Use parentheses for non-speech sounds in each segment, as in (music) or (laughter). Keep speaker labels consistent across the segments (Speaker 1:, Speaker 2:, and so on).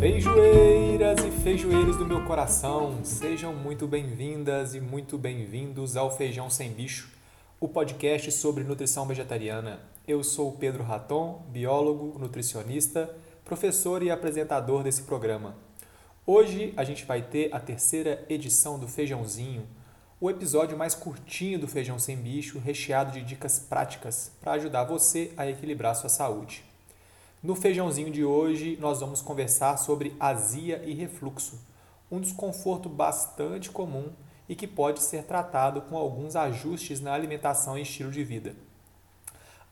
Speaker 1: Feijoeiras e feijoeiros do meu coração, sejam muito bem-vindas e muito bem-vindos ao Feijão Sem Bicho, o podcast sobre nutrição vegetariana. Eu sou Pedro Raton, biólogo, nutricionista, professor e apresentador desse programa. Hoje a gente vai ter a terceira edição do Feijãozinho, o episódio mais curtinho do Feijão Sem Bicho, recheado de dicas práticas para ajudar você a equilibrar sua saúde. No feijãozinho de hoje, nós vamos conversar sobre azia e refluxo, um desconforto bastante comum e que pode ser tratado com alguns ajustes na alimentação e estilo de vida.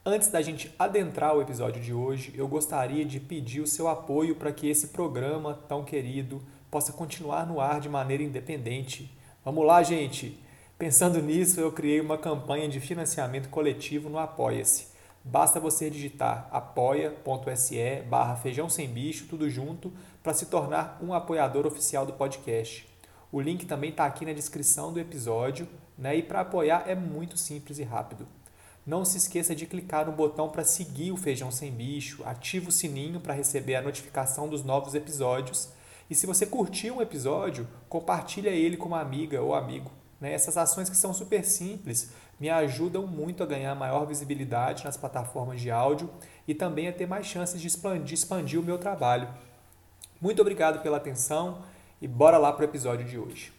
Speaker 1: Antes da gente adentrar o episódio de hoje, eu gostaria de pedir o seu apoio para que esse programa tão querido possa continuar no ar de maneira independente. Vamos lá, gente! Pensando nisso, eu criei uma campanha de financiamento coletivo no Apoia-se Basta você digitar apoia.se barra feijão sem bicho, tudo junto, para se tornar um apoiador oficial do podcast. O link também está aqui na descrição do episódio, né? E para apoiar é muito simples e rápido. Não se esqueça de clicar no botão para seguir o Feijão Sem Bicho, ativa o sininho para receber a notificação dos novos episódios. E se você curtiu um episódio, compartilha ele com uma amiga ou amigo. Né? Essas ações que são super simples me ajudam muito a ganhar maior visibilidade nas plataformas de áudio e também a ter mais chances de expandir, expandir o meu trabalho. Muito obrigado pela atenção e bora lá para o episódio de hoje.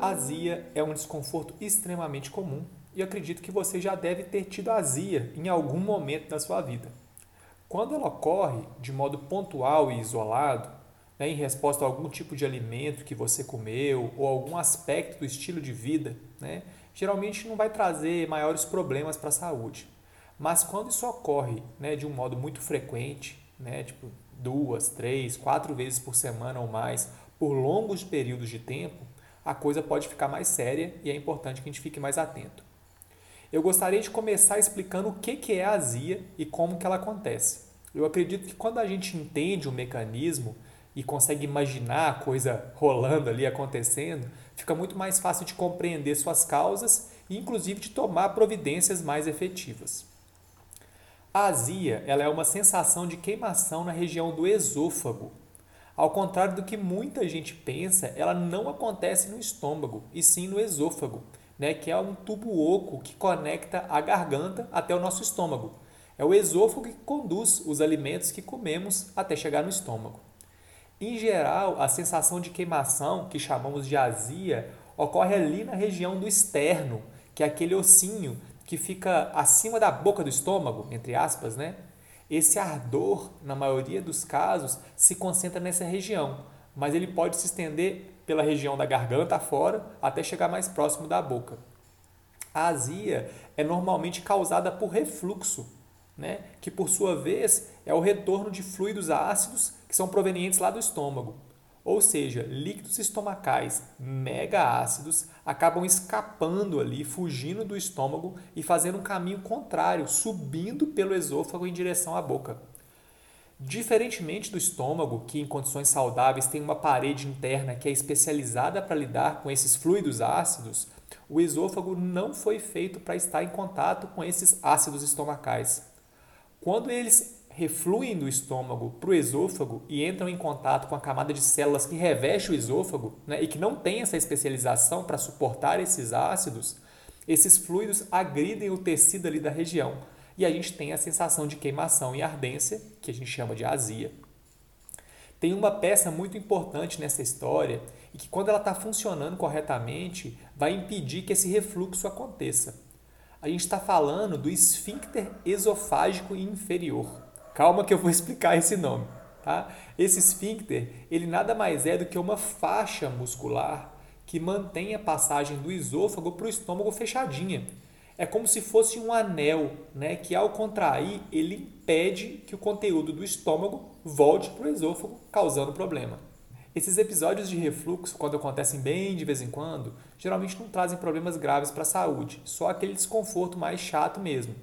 Speaker 1: Azia é um desconforto extremamente comum e acredito que você já deve ter tido azia em algum momento da sua vida. Quando ela ocorre de modo pontual e isolado, né, em resposta a algum tipo de alimento que você comeu ou algum aspecto do estilo de vida, né, geralmente não vai trazer maiores problemas para a saúde. Mas quando isso ocorre né, de um modo muito frequente, né, tipo duas, três, quatro vezes por semana ou mais, por longos períodos de tempo, a coisa pode ficar mais séria e é importante que a gente fique mais atento. Eu gostaria de começar explicando o que é a azia e como que ela acontece. Eu acredito que quando a gente entende o mecanismo, e consegue imaginar a coisa rolando ali, acontecendo, fica muito mais fácil de compreender suas causas e, inclusive, de tomar providências mais efetivas. A azia ela é uma sensação de queimação na região do esôfago. Ao contrário do que muita gente pensa, ela não acontece no estômago, e sim no esôfago, né, que é um tubo oco que conecta a garganta até o nosso estômago. É o esôfago que conduz os alimentos que comemos até chegar no estômago. Em geral, a sensação de queimação, que chamamos de azia, ocorre ali na região do externo, que é aquele ossinho que fica acima da boca do estômago, entre aspas, né? Esse ardor, na maioria dos casos, se concentra nessa região, mas ele pode se estender pela região da garganta fora até chegar mais próximo da boca. A azia é normalmente causada por refluxo, né? que por sua vez é o retorno de fluidos ácidos que são provenientes lá do estômago. Ou seja, líquidos estomacais mega ácidos acabam escapando ali, fugindo do estômago e fazendo um caminho contrário, subindo pelo esôfago em direção à boca. Diferentemente do estômago, que em condições saudáveis tem uma parede interna que é especializada para lidar com esses fluidos ácidos, o esôfago não foi feito para estar em contato com esses ácidos estomacais. Quando eles refluem do estômago para o esôfago e entram em contato com a camada de células que reveste o esôfago né, e que não tem essa especialização para suportar esses ácidos, esses fluidos agridem o tecido ali da região e a gente tem a sensação de queimação e ardência, que a gente chama de azia. Tem uma peça muito importante nessa história e que, quando ela está funcionando corretamente, vai impedir que esse refluxo aconteça a gente está falando do esfíncter esofágico inferior. Calma que eu vou (laughs) explicar esse nome. Tá? Esse esfíncter, ele nada mais é do que uma faixa muscular que mantém a passagem do esôfago para o estômago fechadinha. É como se fosse um anel, né, que ao contrair, ele impede que o conteúdo do estômago volte para o esôfago, causando problema. Esses episódios de refluxo, quando acontecem bem de vez em quando, geralmente não trazem problemas graves para a saúde, só aquele desconforto mais chato mesmo.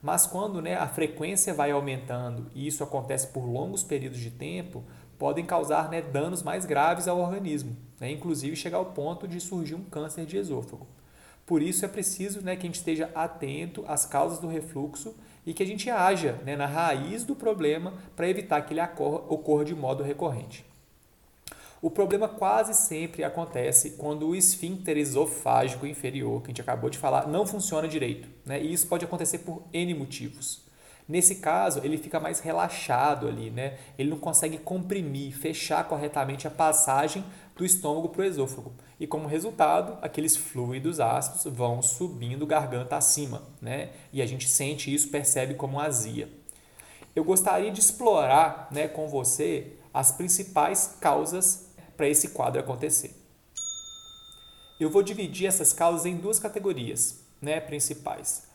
Speaker 1: Mas quando né, a frequência vai aumentando e isso acontece por longos períodos de tempo, podem causar né, danos mais graves ao organismo, né, inclusive chegar ao ponto de surgir um câncer de esôfago. Por isso é preciso né, que a gente esteja atento às causas do refluxo e que a gente haja né, na raiz do problema para evitar que ele ocorra, ocorra de modo recorrente. O problema quase sempre acontece quando o esfíncter esofágico inferior, que a gente acabou de falar, não funciona direito. Né? E isso pode acontecer por N motivos. Nesse caso, ele fica mais relaxado ali, né? Ele não consegue comprimir, fechar corretamente a passagem do estômago para o esôfago. E como resultado, aqueles fluidos ácidos vão subindo garganta acima, né? E a gente sente isso, percebe como azia. Eu gostaria de explorar, né, com você as principais causas para esse quadro acontecer. Eu vou dividir essas causas em duas categorias né, principais.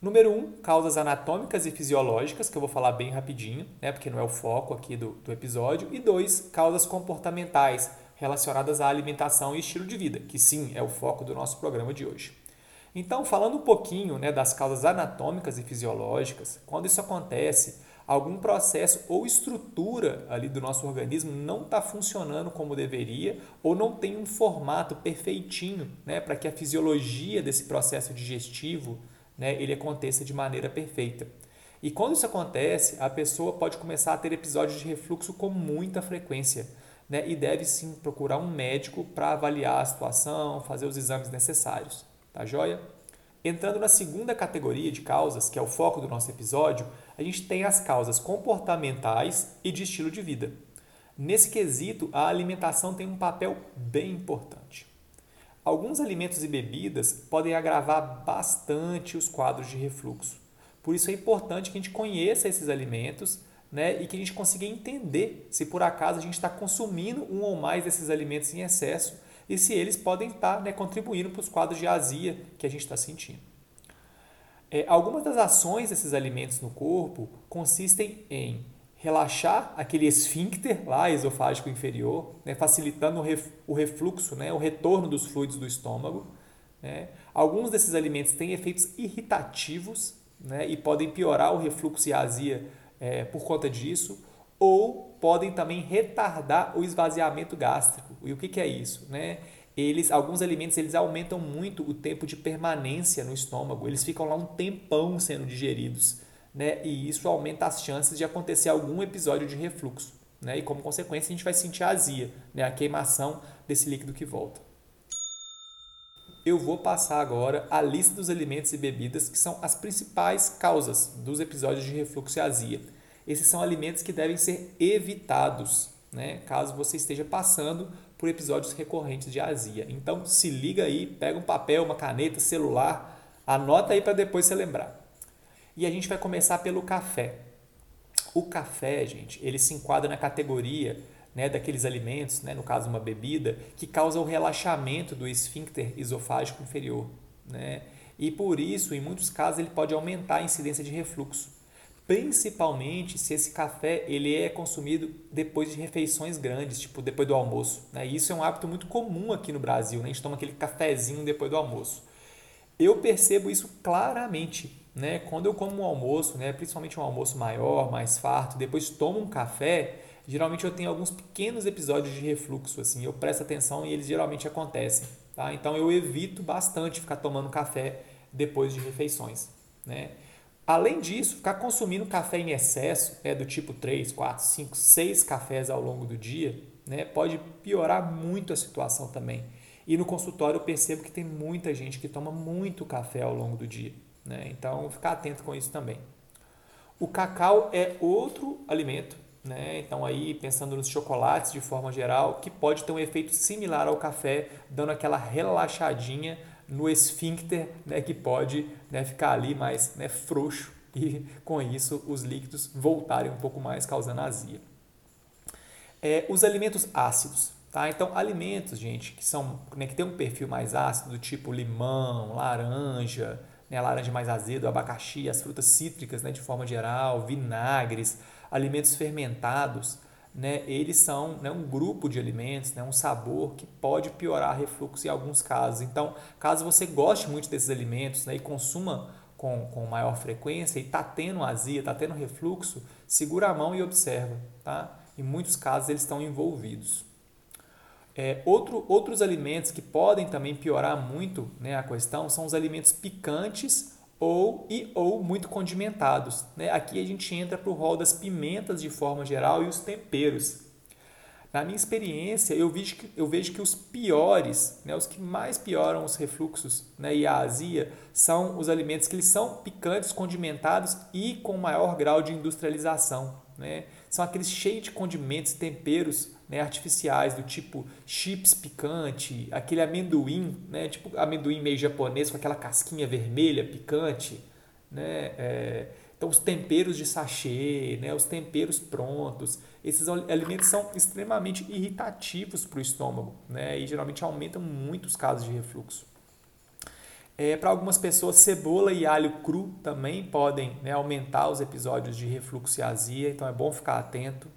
Speaker 1: Número 1, um, causas anatômicas e fisiológicas, que eu vou falar bem rapidinho, né, porque não é o foco aqui do, do episódio. E dois, causas comportamentais, relacionadas à alimentação e estilo de vida, que sim é o foco do nosso programa de hoje. Então, falando um pouquinho né, das causas anatômicas e fisiológicas, quando isso acontece, algum processo ou estrutura ali do nosso organismo não está funcionando como deveria ou não tem um formato perfeitinho né, para que a fisiologia desse processo digestivo né, ele aconteça de maneira perfeita. E quando isso acontece, a pessoa pode começar a ter episódios de refluxo com muita frequência né, e deve sim procurar um médico para avaliar a situação, fazer os exames necessários. Tá joia? Entrando na segunda categoria de causas, que é o foco do nosso episódio, a gente tem as causas comportamentais e de estilo de vida. Nesse quesito, a alimentação tem um papel bem importante. Alguns alimentos e bebidas podem agravar bastante os quadros de refluxo. Por isso é importante que a gente conheça esses alimentos né, e que a gente consiga entender se por acaso a gente está consumindo um ou mais desses alimentos em excesso e se eles podem estar né, contribuindo para os quadros de azia que a gente está sentindo. É, algumas das ações desses alimentos no corpo consistem em relaxar aquele esfíncter lá esofágico inferior, né, facilitando o refluxo, né, o retorno dos fluidos do estômago. Né. Alguns desses alimentos têm efeitos irritativos né, e podem piorar o refluxo e a azia é, por conta disso ou podem também retardar o esvaziamento gástrico. E o que, que é isso? Né? Eles, alguns alimentos eles aumentam muito o tempo de permanência no estômago, eles ficam lá um tempão sendo digeridos. Né? E isso aumenta as chances de acontecer algum episódio de refluxo. Né? E como consequência, a gente vai sentir a azia, né? a queimação desse líquido que volta. Eu vou passar agora a lista dos alimentos e bebidas que são as principais causas dos episódios de refluxo e azia esses são alimentos que devem ser evitados, né? caso você esteja passando por episódios recorrentes de azia. Então, se liga aí, pega um papel, uma caneta, celular, anota aí para depois você lembrar. E a gente vai começar pelo café. O café, gente, ele se enquadra na categoria né, daqueles alimentos, né, no caso uma bebida, que causa o relaxamento do esfíncter esofágico inferior. Né? E por isso, em muitos casos, ele pode aumentar a incidência de refluxo principalmente se esse café ele é consumido depois de refeições grandes, tipo depois do almoço. Né? Isso é um hábito muito comum aqui no Brasil, né? a gente toma aquele cafezinho depois do almoço. Eu percebo isso claramente. Né? Quando eu como um almoço, né? principalmente um almoço maior, mais farto, depois tomo um café, geralmente eu tenho alguns pequenos episódios de refluxo. Assim, eu presto atenção e eles geralmente acontecem. Tá? Então eu evito bastante ficar tomando café depois de refeições. Né? Além disso, ficar consumindo café em excesso, né, do tipo 3, 4, 5, 6 cafés ao longo do dia, né, pode piorar muito a situação também. E no consultório eu percebo que tem muita gente que toma muito café ao longo do dia. Né? Então, ficar atento com isso também. O cacau é outro alimento, né? então aí pensando nos chocolates de forma geral, que pode ter um efeito similar ao café, dando aquela relaxadinha no esfíncter, né, que pode né, ficar ali mais né, frouxo (laughs) e com isso os líquidos voltarem um pouco mais, causando azia. É, os alimentos ácidos. Tá? Então, alimentos, gente, que, são, né, que tem um perfil mais ácido, do tipo limão, laranja, né, laranja mais azedo, abacaxi, as frutas cítricas né, de forma geral, vinagres, alimentos fermentados, né, eles são né, um grupo de alimentos, né, um sabor que pode piorar refluxo em alguns casos. Então, caso você goste muito desses alimentos né, e consuma com, com maior frequência e está tendo azia, está tendo refluxo, segura a mão e observa. Tá? Em muitos casos eles estão envolvidos. É, outro, outros alimentos que podem também piorar muito né, a questão são os alimentos picantes ou e ou muito condimentados. Né? Aqui a gente entra para o rol das pimentas de forma geral e os temperos. Na minha experiência, eu vejo que, eu vejo que os piores, né, os que mais pioram os refluxos né, e a azia, são os alimentos que eles são picantes, condimentados e com maior grau de industrialização. Né? São aqueles cheios de condimentos, temperos né, artificiais, do tipo chips picante, aquele amendoim, né, tipo amendoim meio japonês com aquela casquinha vermelha picante. Né? É, então, os temperos de sachê, né, os temperos prontos, esses alimentos são extremamente irritativos para o estômago né, e geralmente aumentam muito os casos de refluxo. É, para algumas pessoas, cebola e alho cru também podem né, aumentar os episódios de refluxo e azia, então é bom ficar atento.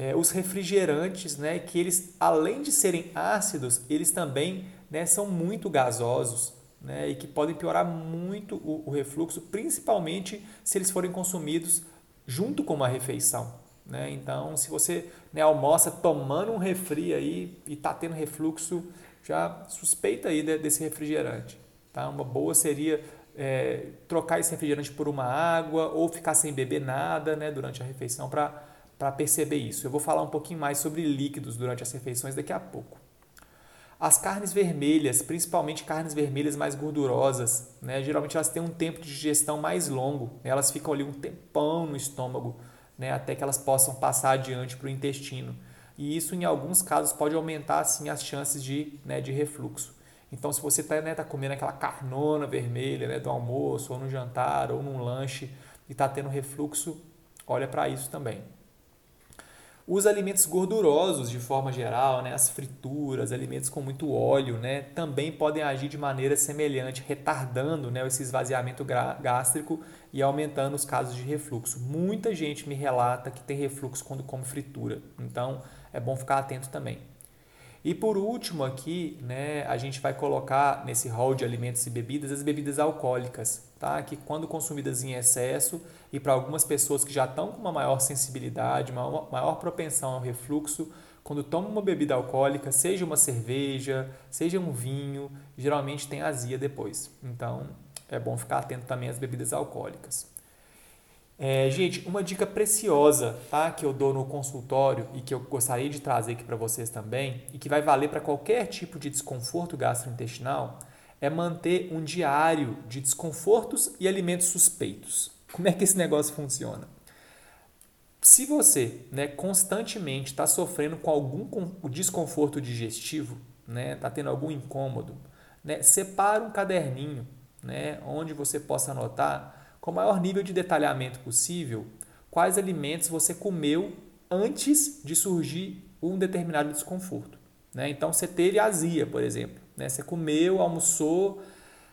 Speaker 1: É, os refrigerantes, né, que eles, além de serem ácidos, eles também né, são muito gasosos né, e que podem piorar muito o, o, refluxo, principalmente se eles forem consumidos junto com uma refeição. Né? Então, se você né, almoça tomando um refri aí e está tendo refluxo, já suspeita aí desse refrigerante. Tá? Uma boa seria é, trocar esse refrigerante por uma água ou ficar sem beber nada né, durante a refeição para perceber isso. Eu vou falar um pouquinho mais sobre líquidos durante as refeições daqui a pouco. As carnes vermelhas, principalmente carnes vermelhas mais gordurosas, né? geralmente elas têm um tempo de digestão mais longo, né? elas ficam ali um tempão no estômago, né? até que elas possam passar adiante para o intestino. E isso, em alguns casos, pode aumentar assim, as chances de, né, de refluxo. Então, se você está né, tá comendo aquela carnona vermelha né, do almoço, ou no jantar, ou num lanche, e está tendo refluxo, olha para isso também. Os alimentos gordurosos, de forma geral, né, as frituras, alimentos com muito óleo, né, também podem agir de maneira semelhante, retardando né, esse esvaziamento gástrico e aumentando os casos de refluxo. Muita gente me relata que tem refluxo quando come fritura, então é bom ficar atento também. E por último aqui, né, a gente vai colocar nesse rol de alimentos e bebidas as bebidas alcoólicas, tá? Que quando consumidas em excesso e para algumas pessoas que já estão com uma maior sensibilidade, uma maior propensão ao refluxo, quando tomam uma bebida alcoólica, seja uma cerveja, seja um vinho, geralmente tem azia depois. Então, é bom ficar atento também às bebidas alcoólicas. É, gente, uma dica preciosa tá, que eu dou no consultório e que eu gostaria de trazer aqui para vocês também, e que vai valer para qualquer tipo de desconforto gastrointestinal, é manter um diário de desconfortos e alimentos suspeitos. Como é que esse negócio funciona? Se você né, constantemente está sofrendo com algum desconforto digestivo, está né, tá tendo algum incômodo, né, separa um caderninho né, onde você possa anotar com o maior nível de detalhamento possível quais alimentos você comeu antes de surgir um determinado desconforto. Né? Então, você teve azia, por exemplo. Né? Você comeu, almoçou,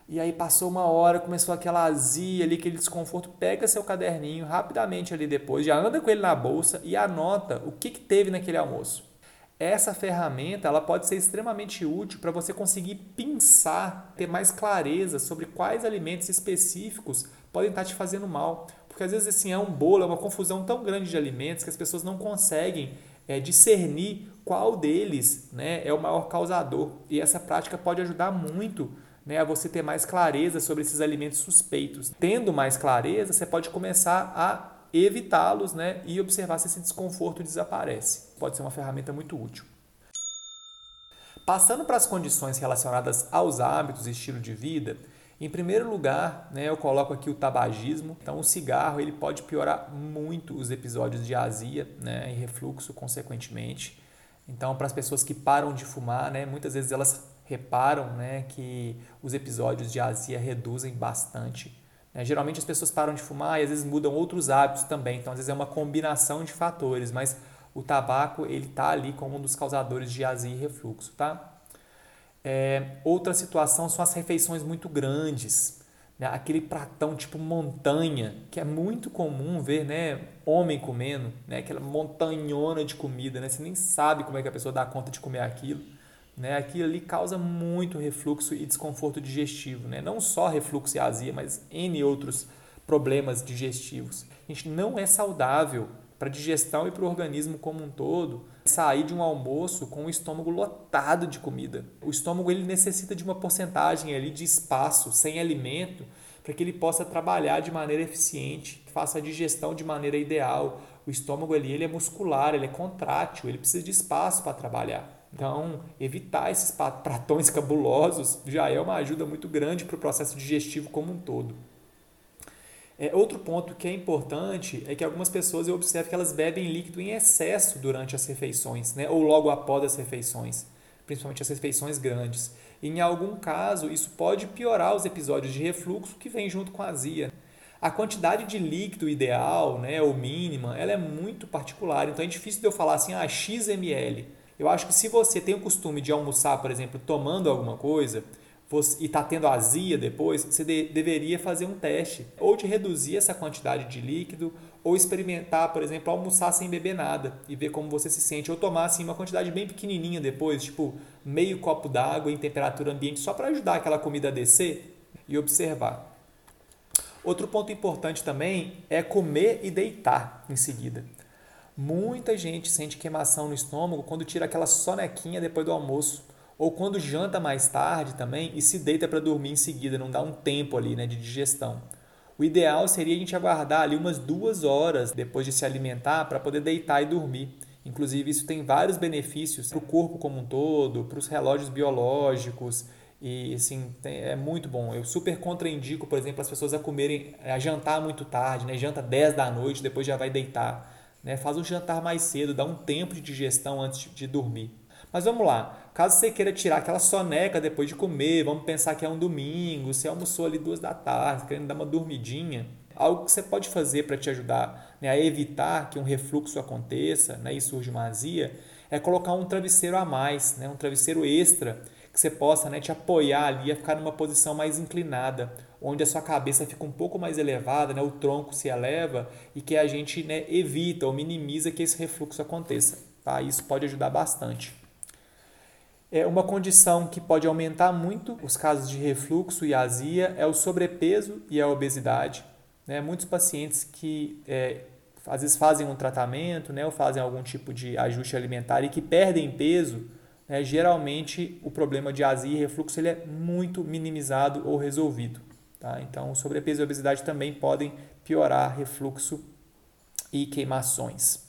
Speaker 1: e aí passou uma hora, começou aquela azia ali, aquele desconforto. Pega seu caderninho rapidamente ali depois, já anda com ele na bolsa e anota o que, que teve naquele almoço. Essa ferramenta ela pode ser extremamente útil para você conseguir pensar, ter mais clareza sobre quais alimentos específicos podem estar te fazendo mal. Porque às vezes assim, é um bolo, é uma confusão tão grande de alimentos que as pessoas não conseguem é, discernir qual deles né, é o maior causador. E essa prática pode ajudar muito né, a você ter mais clareza sobre esses alimentos suspeitos. Tendo mais clareza, você pode começar a evitá-los né, e observar se esse desconforto desaparece. Pode ser uma ferramenta muito útil. Passando para as condições relacionadas aos hábitos e estilo de vida, em primeiro lugar, né, eu coloco aqui o tabagismo. Então, o cigarro ele pode piorar muito os episódios de azia né, e refluxo, consequentemente. Então, para as pessoas que param de fumar, né, muitas vezes elas reparam né, que os episódios de azia reduzem bastante. Né? Geralmente as pessoas param de fumar e às vezes mudam outros hábitos também. Então, às vezes é uma combinação de fatores, mas o tabaco ele está ali como um dos causadores de azia e refluxo, tá? É, outra situação são as refeições muito grandes, né? aquele pratão tipo montanha, que é muito comum ver né? homem comendo, né? aquela montanhona de comida, né? você nem sabe como é que a pessoa dá conta de comer aquilo. Né? Aquilo ali causa muito refluxo e desconforto digestivo, né? não só refluxo e azia, mas N outros problemas digestivos. A gente não é saudável para a digestão e para o organismo como um todo, sair de um almoço com o estômago lotado de comida. O estômago ele necessita de uma porcentagem ali de espaço, sem alimento, para que ele possa trabalhar de maneira eficiente, faça a digestão de maneira ideal. O estômago ali, ele é muscular, ele é contrátil, ele precisa de espaço para trabalhar. Então, evitar esses (laughs) pratões cabulosos já é uma ajuda muito grande para o processo digestivo como um todo. É, outro ponto que é importante é que algumas pessoas eu observo que elas bebem líquido em excesso durante as refeições, né? ou logo após as refeições, principalmente as refeições grandes. E, em algum caso, isso pode piorar os episódios de refluxo que vem junto com a azia. A quantidade de líquido ideal, né, ou mínima, ela é muito particular. Então é difícil de eu falar assim, ah, x ml. Eu acho que se você tem o costume de almoçar, por exemplo, tomando alguma coisa, você, e está tendo azia depois, você de, deveria fazer um teste. Ou de reduzir essa quantidade de líquido, ou experimentar, por exemplo, almoçar sem beber nada e ver como você se sente. Ou tomar assim, uma quantidade bem pequenininha depois, tipo meio copo d'água em temperatura ambiente, só para ajudar aquela comida a descer e observar. Outro ponto importante também é comer e deitar em seguida. Muita gente sente queimação no estômago quando tira aquela sonequinha depois do almoço ou quando janta mais tarde também e se deita para dormir em seguida, não dá um tempo ali né, de digestão. O ideal seria a gente aguardar ali umas duas horas depois de se alimentar para poder deitar e dormir. Inclusive, isso tem vários benefícios para o corpo como um todo, para os relógios biológicos. E assim, é muito bom. Eu super contraindico, por exemplo, as pessoas a comerem, a jantar muito tarde, né? Janta 10 da noite, depois já vai deitar né? Faz um jantar mais cedo, dá um tempo de digestão antes de dormir. Mas vamos lá, caso você queira tirar aquela soneca depois de comer, vamos pensar que é um domingo, você almoçou ali duas da tarde, querendo dar uma dormidinha, algo que você pode fazer para te ajudar né, a evitar que um refluxo aconteça né, e surja uma azia, é colocar um travesseiro a mais, né, um travesseiro extra, que você possa né, te apoiar ali a ficar numa posição mais inclinada, onde a sua cabeça fica um pouco mais elevada, né, o tronco se eleva e que a gente né, evita ou minimiza que esse refluxo aconteça. Tá? Isso pode ajudar bastante. É uma condição que pode aumentar muito os casos de refluxo e azia é o sobrepeso e a obesidade. Né? Muitos pacientes que é, às vezes fazem um tratamento né, ou fazem algum tipo de ajuste alimentar e que perdem peso, né, geralmente o problema de azia e refluxo ele é muito minimizado ou resolvido. Tá? Então, sobrepeso e obesidade também podem piorar refluxo e queimações.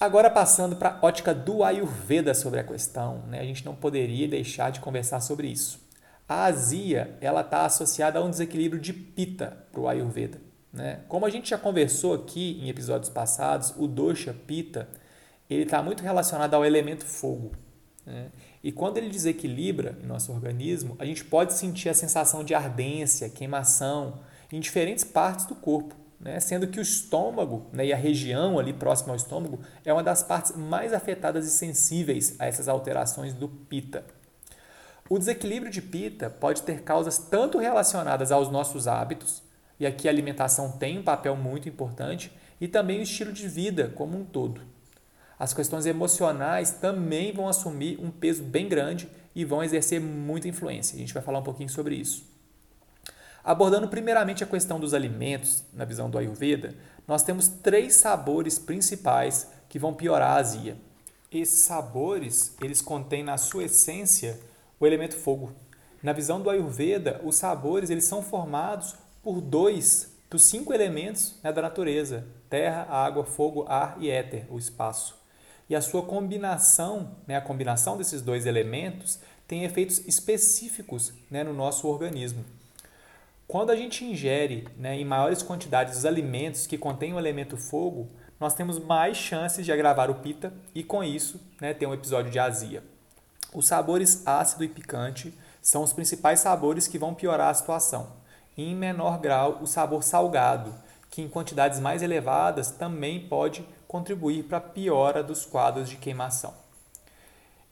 Speaker 1: Agora passando para a ótica do Ayurveda sobre a questão, né? a gente não poderia deixar de conversar sobre isso. A azia ela está associada a um desequilíbrio de pita para o Ayurveda. Né? Como a gente já conversou aqui em episódios passados, o dosha pita ele está muito relacionado ao elemento fogo. Né? E quando ele desequilibra em nosso organismo, a gente pode sentir a sensação de ardência, queimação em diferentes partes do corpo, né? sendo que o estômago né, e a região ali próxima ao estômago é uma das partes mais afetadas e sensíveis a essas alterações do pita. O desequilíbrio de pita pode ter causas tanto relacionadas aos nossos hábitos, e aqui a alimentação tem um papel muito importante, e também o estilo de vida como um todo as questões emocionais também vão assumir um peso bem grande e vão exercer muita influência. A gente vai falar um pouquinho sobre isso. Abordando primeiramente a questão dos alimentos, na visão do Ayurveda, nós temos três sabores principais que vão piorar a azia. Esses sabores, eles contêm na sua essência o elemento fogo. Na visão do Ayurveda, os sabores eles são formados por dois dos cinco elementos né, da natureza: terra, água, fogo, ar e éter, o espaço e a sua combinação, né, a combinação desses dois elementos, tem efeitos específicos né, no nosso organismo. Quando a gente ingere né, em maiores quantidades os alimentos que contêm o elemento fogo, nós temos mais chances de agravar o pita e, com isso, né, ter um episódio de azia. Os sabores ácido e picante são os principais sabores que vão piorar a situação. E, em menor grau, o sabor salgado, que em quantidades mais elevadas também pode contribuir para a piora dos quadros de queimação.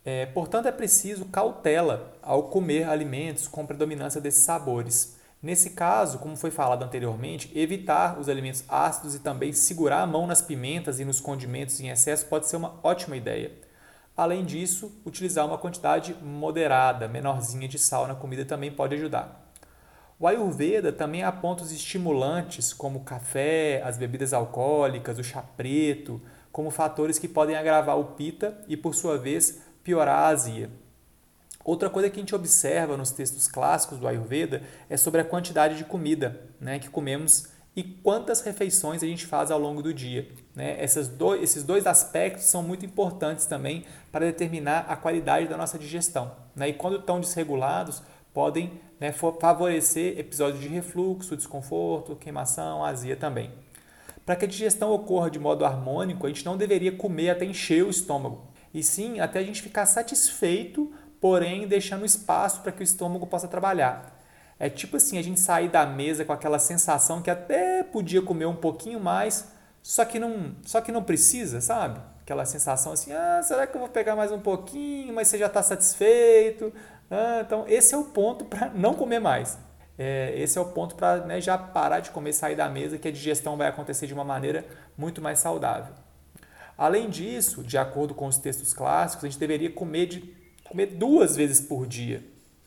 Speaker 1: É, portanto, é preciso cautela ao comer alimentos com predominância desses sabores. Nesse caso, como foi falado anteriormente, evitar os alimentos ácidos e também segurar a mão nas pimentas e nos condimentos em excesso pode ser uma ótima ideia. Além disso, utilizar uma quantidade moderada, menorzinha de sal na comida também pode ajudar. O Ayurveda também aponta os estimulantes, como o café, as bebidas alcoólicas, o chá preto, como fatores que podem agravar o pita e, por sua vez, piorar a azia. Outra coisa que a gente observa nos textos clássicos do Ayurveda é sobre a quantidade de comida né, que comemos e quantas refeições a gente faz ao longo do dia. Né? Essas esses dois aspectos são muito importantes também para determinar a qualidade da nossa digestão. Né? E quando estão desregulados, podem né, favorecer episódios de refluxo, desconforto, queimação, azia também. Para que a digestão ocorra de modo harmônico, a gente não deveria comer até encher o estômago, e sim até a gente ficar satisfeito, porém deixando espaço para que o estômago possa trabalhar. É tipo assim, a gente sair da mesa com aquela sensação que até podia comer um pouquinho mais, só que não, só que não precisa, sabe? Aquela sensação assim, ah, será que eu vou pegar mais um pouquinho, mas você já está satisfeito? Ah, então, esse é o ponto para não comer mais. É, esse é o ponto para né, já parar de comer, sair da mesa, que a digestão vai acontecer de uma maneira muito mais saudável. Além disso, de acordo com os textos clássicos, a gente deveria comer, de, comer duas vezes por dia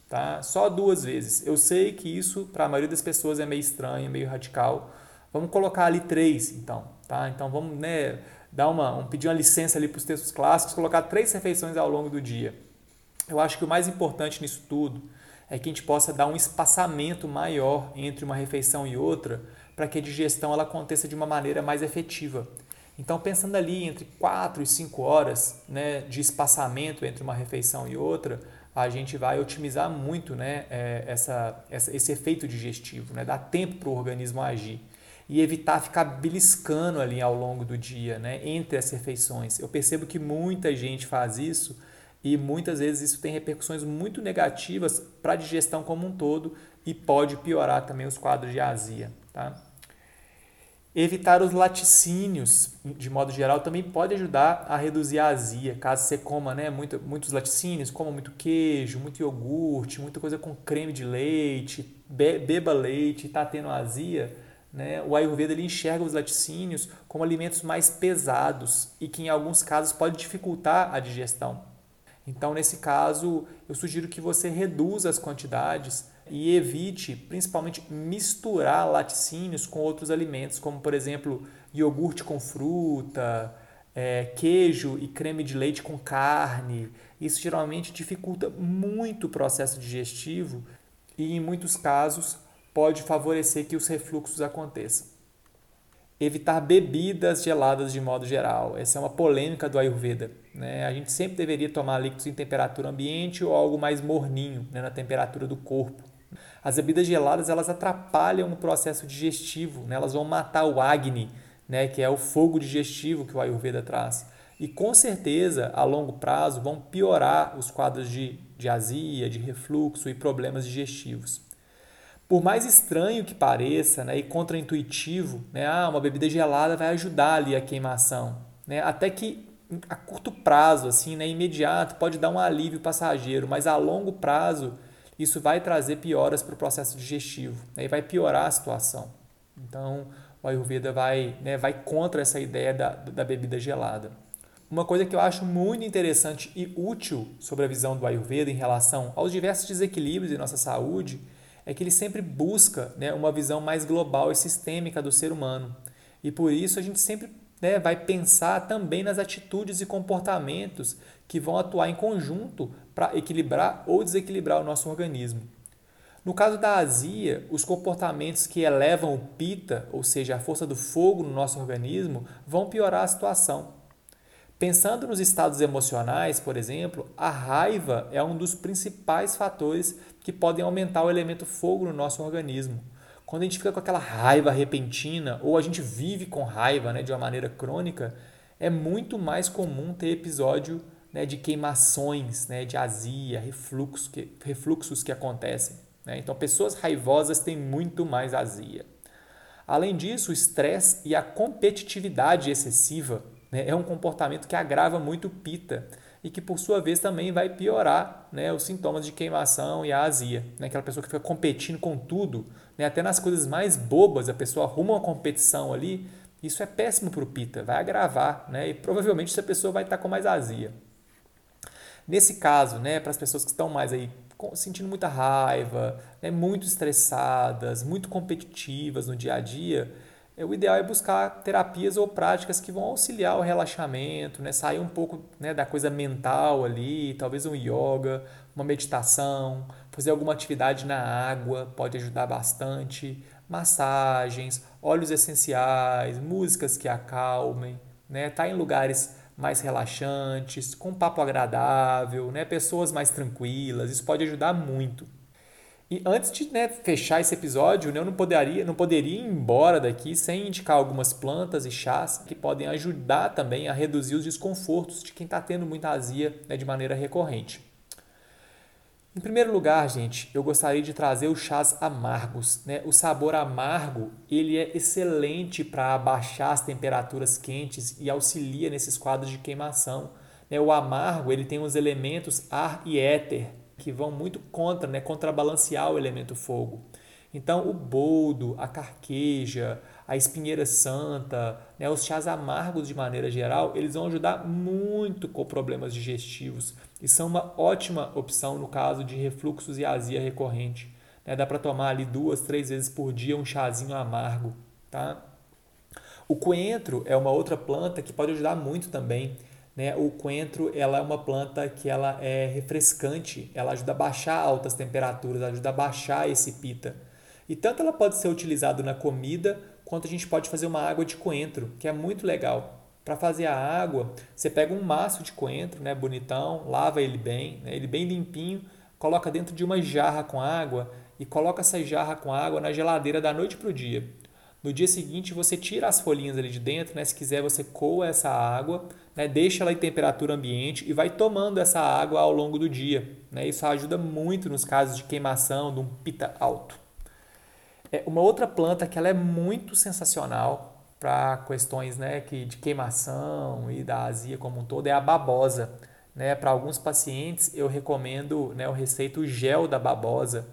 Speaker 1: tá? Só duas vezes. Eu sei que isso para a maioria das pessoas é meio estranho, meio radical. Vamos colocar ali três, então, tá? Então vamos, né, dar uma, um, pedir uma licença ali para os textos clássicos, colocar três refeições ao longo do dia. Eu acho que o mais importante nisso tudo é que a gente possa dar um espaçamento maior entre uma refeição e outra, para que a digestão ela aconteça de uma maneira mais efetiva. Então, pensando ali entre 4 e 5 horas né, de espaçamento entre uma refeição e outra, a gente vai otimizar muito né, é, essa, essa, esse efeito digestivo, né, dar tempo para o organismo agir e evitar ficar beliscando ali ao longo do dia, né, entre as refeições. Eu percebo que muita gente faz isso e muitas vezes isso tem repercussões muito negativas para a digestão como um todo e pode piorar também os quadros de azia. Tá? Evitar os laticínios, de modo geral, também pode ajudar a reduzir a azia. Caso você coma né, muito, muitos laticínios, coma muito queijo, muito iogurte, muita coisa com creme de leite, beba leite está tendo azia, né, o Ayurveda ele enxerga os laticínios como alimentos mais pesados e que em alguns casos pode dificultar a digestão. Então, nesse caso, eu sugiro que você reduza as quantidades e evite, principalmente, misturar laticínios com outros alimentos, como, por exemplo, iogurte com fruta, é, queijo e creme de leite com carne. Isso geralmente dificulta muito o processo digestivo e, em muitos casos, pode favorecer que os refluxos aconteçam. Evitar bebidas geladas de modo geral. Essa é uma polêmica do Ayurveda. Né? A gente sempre deveria tomar líquidos em temperatura ambiente ou algo mais morninho, né? na temperatura do corpo. As bebidas geladas elas atrapalham o processo digestivo, né? elas vão matar o Agni, né? que é o fogo digestivo que o Ayurveda traz. E com certeza, a longo prazo, vão piorar os quadros de, de azia, de refluxo e problemas digestivos. Por mais estranho que pareça né, e contraintuitivo, né, ah, uma bebida gelada vai ajudar ali a queimação. Né, até que a curto prazo, assim, né, imediato, pode dar um alívio passageiro, mas a longo prazo isso vai trazer pioras para o processo digestivo né, e vai piorar a situação. Então, o Ayurveda vai, né, vai contra essa ideia da, da bebida gelada. Uma coisa que eu acho muito interessante e útil sobre a visão do Ayurveda em relação aos diversos desequilíbrios em nossa saúde é que ele sempre busca né, uma visão mais global e sistêmica do ser humano. E por isso a gente sempre né, vai pensar também nas atitudes e comportamentos que vão atuar em conjunto para equilibrar ou desequilibrar o nosso organismo. No caso da azia, os comportamentos que elevam o pita, ou seja, a força do fogo no nosso organismo, vão piorar a situação. Pensando nos estados emocionais, por exemplo, a raiva é um dos principais fatores que podem aumentar o elemento fogo no nosso organismo. Quando a gente fica com aquela raiva repentina ou a gente vive com raiva né, de uma maneira crônica, é muito mais comum ter episódio né, de queimações, né, de azia, refluxo que, refluxos que acontecem. Né? Então, pessoas raivosas têm muito mais azia. Além disso, o estresse e a competitividade excessiva né, é um comportamento que agrava muito o pita e que, por sua vez, também vai piorar né, os sintomas de queimação e a azia. Né? Aquela pessoa que fica competindo com tudo, né? até nas coisas mais bobas, a pessoa arruma uma competição ali, isso é péssimo para o pita, vai agravar né? e provavelmente essa pessoa vai estar com mais azia. Nesse caso, né, para as pessoas que estão mais aí sentindo muita raiva, né, muito estressadas, muito competitivas no dia a dia, é, o ideal é buscar terapias ou práticas que vão auxiliar o relaxamento, né, sair um pouco né, da coisa mental ali, talvez um yoga, uma meditação, fazer alguma atividade na água pode ajudar bastante, massagens, óleos essenciais, músicas que acalmem, né, tá em lugares mais relaxantes, com papo agradável, né? pessoas mais tranquilas, isso pode ajudar muito. E antes de né, fechar esse episódio, né, eu não poderia, não poderia ir embora daqui sem indicar algumas plantas e chás que podem ajudar também a reduzir os desconfortos de quem está tendo muita azia né, de maneira recorrente. Em primeiro lugar, gente, eu gostaria de trazer os chás amargos. Né? O sabor amargo ele é excelente para abaixar as temperaturas quentes e auxilia nesses quadros de queimação. Né? O amargo ele tem os elementos ar e éter que vão muito contra, né? contrabalancear o elemento fogo. Então, o boldo, a carqueja, a espinheira santa, né, os chás amargos de maneira geral, eles vão ajudar muito com problemas digestivos e são uma ótima opção no caso de refluxos e azia recorrente. Né? Dá para tomar ali duas, três vezes por dia um chazinho amargo. Tá? O coentro é uma outra planta que pode ajudar muito também. Né? O coentro ela é uma planta que ela é refrescante, ela ajuda a baixar altas temperaturas, ajuda a baixar esse pita. E tanto ela pode ser utilizada na comida quanto a gente pode fazer uma água de coentro, que é muito legal. Para fazer a água, você pega um maço de coentro, né, bonitão, lava ele bem, né, ele bem limpinho, coloca dentro de uma jarra com água e coloca essa jarra com água na geladeira da noite para o dia. No dia seguinte você tira as folhinhas ali de dentro, né? Se quiser você coa essa água, né? deixa ela em temperatura ambiente e vai tomando essa água ao longo do dia. Né? Isso ajuda muito nos casos de queimação, de um pita alto. É uma outra planta que ela é muito sensacional para questões né, que, de queimação e da azia como um todo é a babosa. Né? Para alguns pacientes eu recomendo, né, eu receito o gel da babosa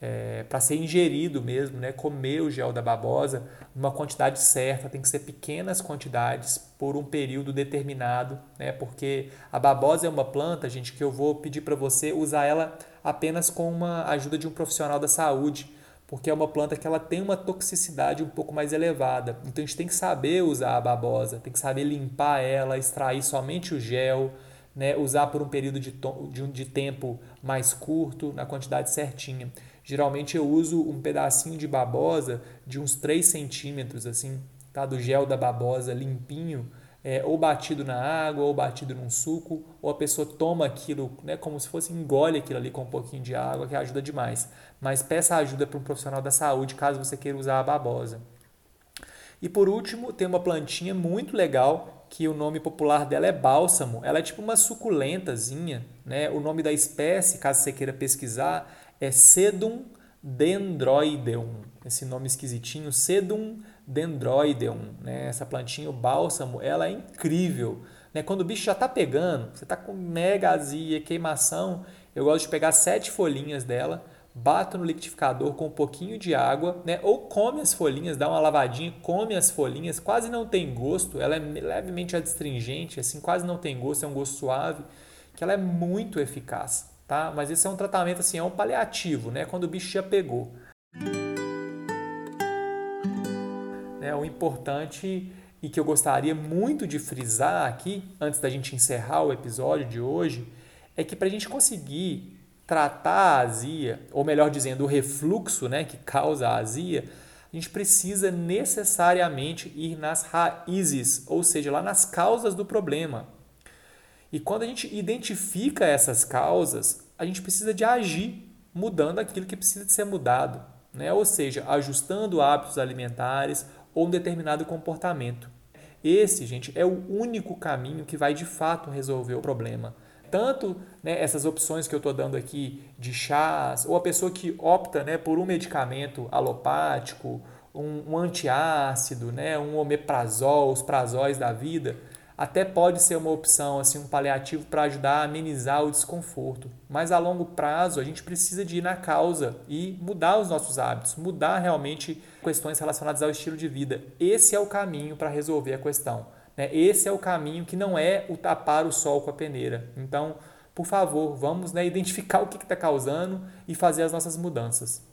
Speaker 1: é, para ser ingerido mesmo, né? comer o gel da babosa numa quantidade certa, tem que ser pequenas quantidades por um período determinado, né? porque a babosa é uma planta, gente, que eu vou pedir para você usar ela apenas com uma ajuda de um profissional da saúde, porque é uma planta que ela tem uma toxicidade um pouco mais elevada. Então a gente tem que saber usar a babosa, tem que saber limpar ela, extrair somente o gel, né? usar por um período de, de, de tempo mais curto, na quantidade certinha. Geralmente eu uso um pedacinho de babosa de uns 3 centímetros, assim, tá? do gel da babosa limpinho, é, ou batido na água, ou batido num suco, ou a pessoa toma aquilo, né, como se fosse engole aquilo ali com um pouquinho de água, que ajuda demais. Mas peça ajuda para um profissional da saúde caso você queira usar a babosa. E por último, tem uma plantinha muito legal que o nome popular dela é bálsamo. Ela é tipo uma suculentazinha, né? O nome da espécie, caso você queira pesquisar, é Sedum dendroideum. Esse nome esquisitinho, Sedum dendroideum, né? Essa plantinha, o bálsamo, ela é incrível. Né? Quando o bicho já está pegando, você está com mega azia, queimação, eu gosto de pegar sete folhinhas dela, bato no liquidificador com um pouquinho de água, né? ou come as folhinhas, dá uma lavadinha, come as folhinhas, quase não tem gosto, ela é levemente adstringente, assim, quase não tem gosto, é um gosto suave, que ela é muito eficaz, tá? Mas esse é um tratamento, assim, é um paliativo, né? Quando o bicho já pegou. Importante e que eu gostaria muito de frisar aqui, antes da gente encerrar o episódio de hoje, é que para a gente conseguir tratar a azia, ou melhor dizendo, o refluxo né, que causa a azia, a gente precisa necessariamente ir nas raízes, ou seja, lá nas causas do problema. E quando a gente identifica essas causas, a gente precisa de agir mudando aquilo que precisa de ser mudado, né? ou seja, ajustando hábitos alimentares ou um determinado comportamento. Esse, gente, é o único caminho que vai de fato resolver o problema. Tanto né, essas opções que eu estou dando aqui de chás, ou a pessoa que opta né, por um medicamento alopático, um, um antiácido, né, um omeprazol, os prazóis da vida, até pode ser uma opção, assim, um paliativo para ajudar a amenizar o desconforto. Mas a longo prazo a gente precisa de ir na causa e mudar os nossos hábitos, mudar realmente questões relacionadas ao estilo de vida. Esse é o caminho para resolver a questão. Né? Esse é o caminho que não é o tapar o sol com a peneira. Então, por favor, vamos né, identificar (laughs) o que está causando e fazer as nossas mudanças.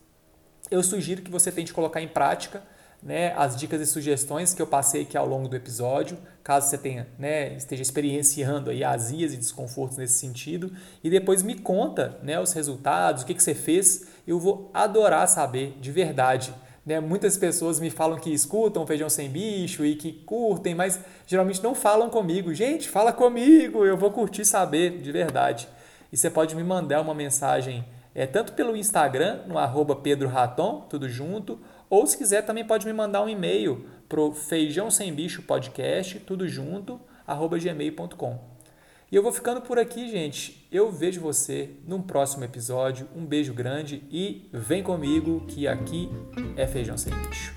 Speaker 1: Eu sugiro que você tente colocar em prática né, as dicas e sugestões que eu passei aqui ao longo do episódio, caso você tenha, né, esteja experienciando aí azias e desconfortos nesse sentido, e depois me conta né, os resultados, o que, que você fez, eu vou adorar saber de verdade. Né? Muitas pessoas me falam que escutam Feijão Sem Bicho e que curtem, mas geralmente não falam comigo. Gente, fala comigo, eu vou curtir saber de verdade. E você pode me mandar uma mensagem é, tanto pelo Instagram, no arroba Pedro Raton, tudo junto, ou se quiser também pode me mandar um e-mail pro feijão sem bicho podcast, tudo junto, arroba gmail.com. E eu vou ficando por aqui, gente. Eu vejo você num próximo episódio. Um beijo grande e vem comigo que aqui é feijão sem bicho.